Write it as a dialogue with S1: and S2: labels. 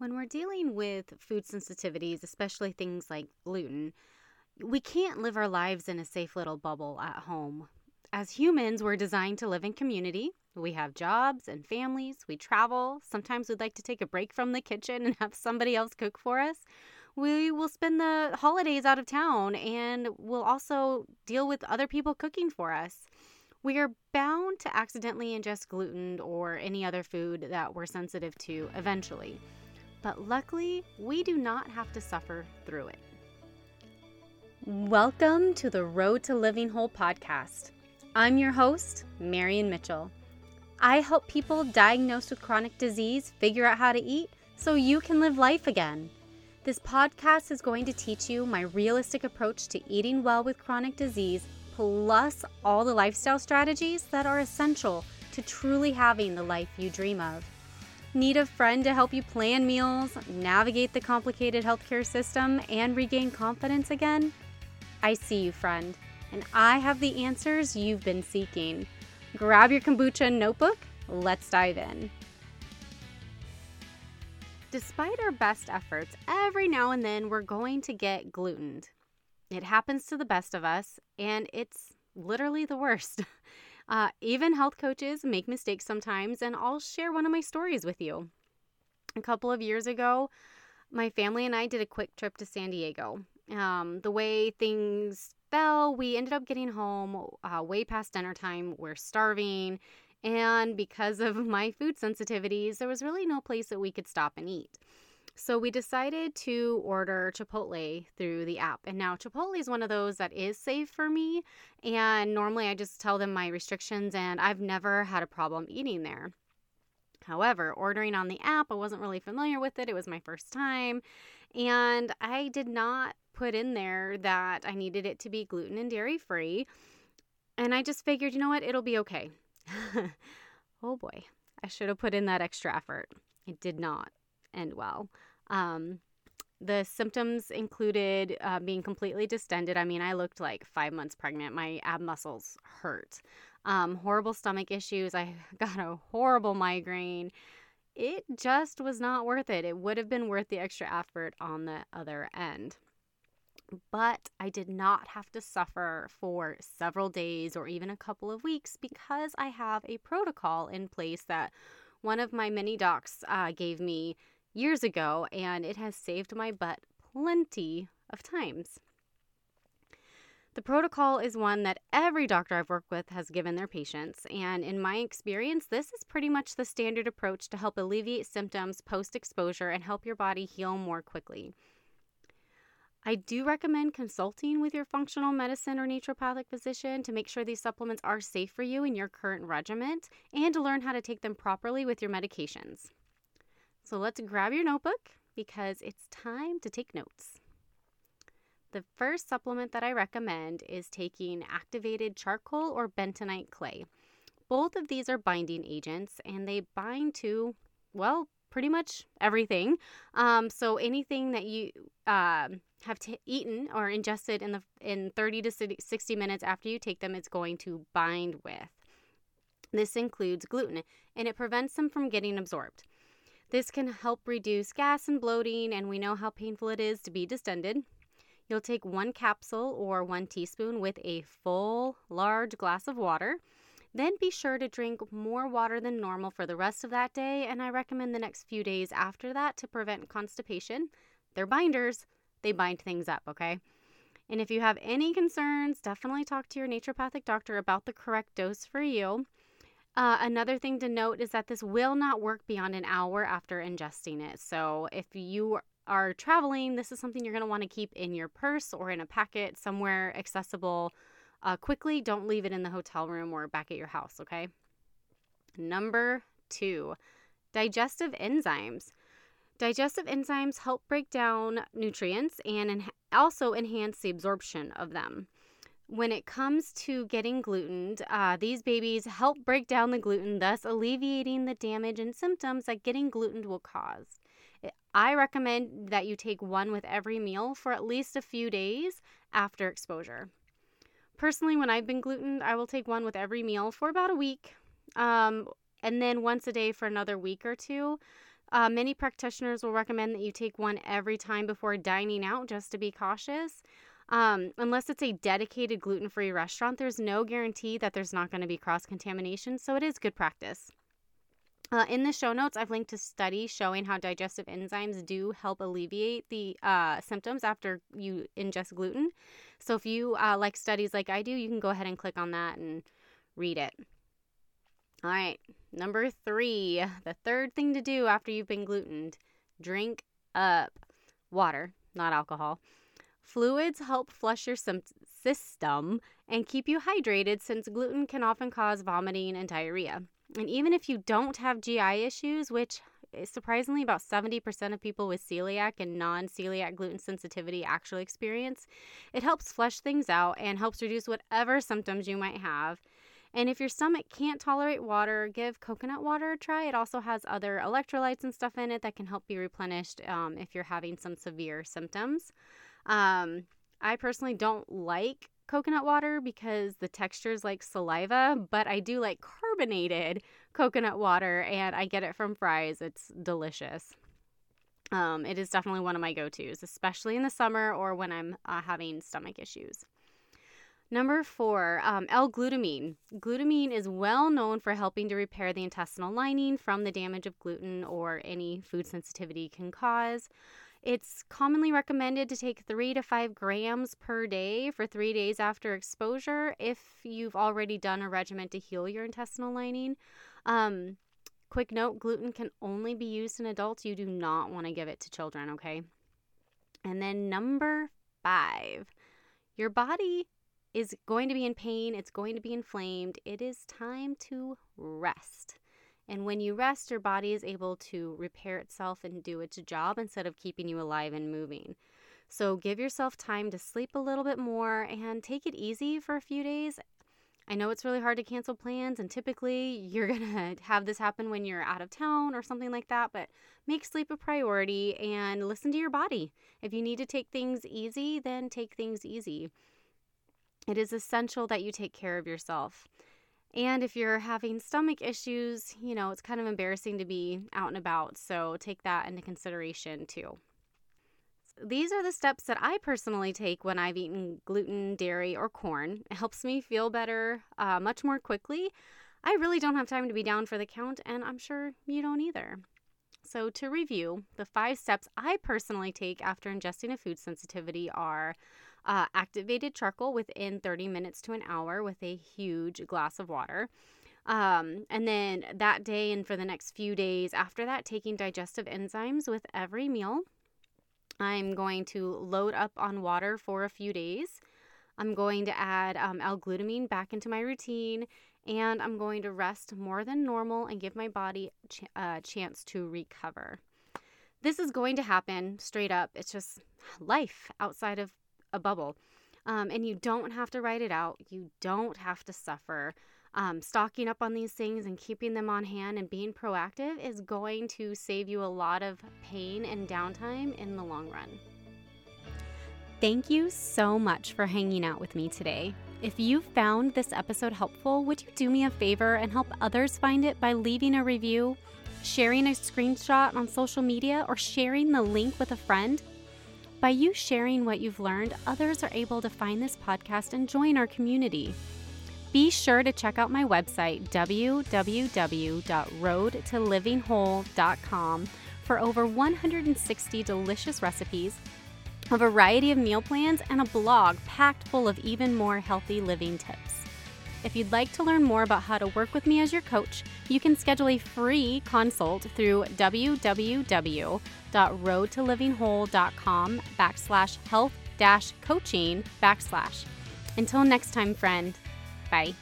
S1: When we're dealing with food sensitivities, especially things like gluten, we can't live our lives in a safe little bubble at home. As humans, we're designed to live in community. We have jobs and families, we travel. Sometimes we'd like to take a break from the kitchen and have somebody else cook for us. We will spend the holidays out of town and we'll also deal with other people cooking for us. We are bound to accidentally ingest gluten or any other food that we're sensitive to eventually. But luckily, we do not have to suffer through it. Welcome to the Road to Living Whole podcast. I'm your host, Marian Mitchell. I help people diagnosed with chronic disease figure out how to eat so you can live life again. This podcast is going to teach you my realistic approach to eating well with chronic disease, plus all the lifestyle strategies that are essential to truly having the life you dream of. Need a friend to help you plan meals, navigate the complicated healthcare system, and regain confidence again? I see you, friend, and I have the answers you've been seeking. Grab your kombucha notebook. Let's dive in. Despite our best efforts, every now and then we're going to get glutened. It happens to the best of us, and it's literally the worst. Uh, even health coaches make mistakes sometimes, and I'll share one of my stories with you. A couple of years ago, my family and I did a quick trip to San Diego. Um, the way things fell, we ended up getting home uh, way past dinner time. We're starving. And because of my food sensitivities, there was really no place that we could stop and eat. So we decided to order Chipotle through the app. And now Chipotle is one of those that is safe for me. And normally I just tell them my restrictions, and I've never had a problem eating there. However, ordering on the app, I wasn't really familiar with it. It was my first time. And I did not put in there that I needed it to be gluten and dairy free. And I just figured, you know what, it'll be okay. oh boy, I should have put in that extra effort. It did not end well. Um, the symptoms included uh, being completely distended. I mean, I looked like five months pregnant. My ab muscles hurt. Um, horrible stomach issues. I got a horrible migraine. It just was not worth it. It would have been worth the extra effort on the other end. But I did not have to suffer for several days or even a couple of weeks because I have a protocol in place that one of my many docs uh, gave me years ago, and it has saved my butt plenty of times. The protocol is one that every doctor I've worked with has given their patients, and in my experience, this is pretty much the standard approach to help alleviate symptoms post exposure and help your body heal more quickly. I do recommend consulting with your functional medicine or naturopathic physician to make sure these supplements are safe for you in your current regimen and to learn how to take them properly with your medications. So let's grab your notebook because it's time to take notes. The first supplement that I recommend is taking activated charcoal or bentonite clay. Both of these are binding agents and they bind to, well, pretty much everything. Um, so anything that you uh, have t- eaten or ingested in the in 30 to 60 minutes after you take them, it's going to bind with. This includes gluten, and it prevents them from getting absorbed. This can help reduce gas and bloating, and we know how painful it is to be distended. You'll take one capsule or one teaspoon with a full, large glass of water. Then be sure to drink more water than normal for the rest of that day, and I recommend the next few days after that to prevent constipation. They're binders, they bind things up, okay? And if you have any concerns, definitely talk to your naturopathic doctor about the correct dose for you. Uh, another thing to note is that this will not work beyond an hour after ingesting it. So if you are traveling, this is something you're going to want to keep in your purse or in a packet somewhere accessible uh, quickly. Don't leave it in the hotel room or back at your house, okay? Number two, digestive enzymes. Digestive enzymes help break down nutrients and en- also enhance the absorption of them when it comes to getting glutened, uh, these babies help break down the gluten, thus alleviating the damage and symptoms that getting glutened will cause. I recommend that you take one with every meal for at least a few days after exposure. Personally, when I've been glutened, I will take one with every meal for about a week, um, and then once a day for another week or two. Uh, many practitioners will recommend that you take one every time before dining out just to be cautious. Um, unless it's a dedicated gluten free restaurant, there's no guarantee that there's not going to be cross contamination, so it is good practice. Uh, in the show notes, I've linked to studies showing how digestive enzymes do help alleviate the uh, symptoms after you ingest gluten. So if you uh, like studies like I do, you can go ahead and click on that and read it. All right, number three, the third thing to do after you've been glutened drink up water, not alcohol. Fluids help flush your system and keep you hydrated since gluten can often cause vomiting and diarrhea. And even if you don't have GI issues, which surprisingly about 70% of people with celiac and non celiac gluten sensitivity actually experience, it helps flush things out and helps reduce whatever symptoms you might have. And if your stomach can't tolerate water, give coconut water a try. It also has other electrolytes and stuff in it that can help be replenished um, if you're having some severe symptoms. Um, I personally don't like coconut water because the texture is like saliva, but I do like carbonated coconut water and I get it from Fry's. It's delicious. Um, it is definitely one of my go tos, especially in the summer or when I'm uh, having stomach issues. Number four, um, L-glutamine. Glutamine is well known for helping to repair the intestinal lining from the damage of gluten or any food sensitivity can cause. It's commonly recommended to take three to five grams per day for three days after exposure if you've already done a regimen to heal your intestinal lining. Um, quick note gluten can only be used in adults. You do not want to give it to children, okay? And then number five, your body is going to be in pain, it's going to be inflamed. It is time to rest. And when you rest, your body is able to repair itself and do its job instead of keeping you alive and moving. So give yourself time to sleep a little bit more and take it easy for a few days. I know it's really hard to cancel plans, and typically you're to have this happen when you're out of town or something like that, but make sleep a priority and listen to your body. If you need to take things easy, then take things easy. It is essential that you take care of yourself. And if you're having stomach issues, you know, it's kind of embarrassing to be out and about. So take that into consideration too. These are the steps that I personally take when I've eaten gluten, dairy, or corn. It helps me feel better uh, much more quickly. I really don't have time to be down for the count, and I'm sure you don't either. So, to review, the five steps I personally take after ingesting a food sensitivity are uh, activated charcoal within 30 minutes to an hour with a huge glass of water. Um, and then that day and for the next few days after that, taking digestive enzymes with every meal. I'm going to load up on water for a few days. I'm going to add um, L glutamine back into my routine, and I'm going to rest more than normal and give my body a uh, chance to recover. This is going to happen straight up. It's just life outside of a bubble. Um, and you don't have to write it out, you don't have to suffer. Um, stocking up on these things and keeping them on hand and being proactive is going to save you a lot of pain and downtime in the long run. Thank you so much for hanging out with me today. If you found this episode helpful, would you do me a favor and help others find it by leaving a review, sharing a screenshot on social media, or sharing the link with a friend? By you sharing what you've learned, others are able to find this podcast and join our community. Be sure to check out my website, www.roadtolivingwhole.com, for over 160 delicious recipes, a variety of meal plans, and a blog packed full of even more healthy living tips. If you'd like to learn more about how to work with me as your coach, you can schedule a free consult through www.roadtolivingwhole.com backslash health dash coaching backslash. Until next time, friend. Bye.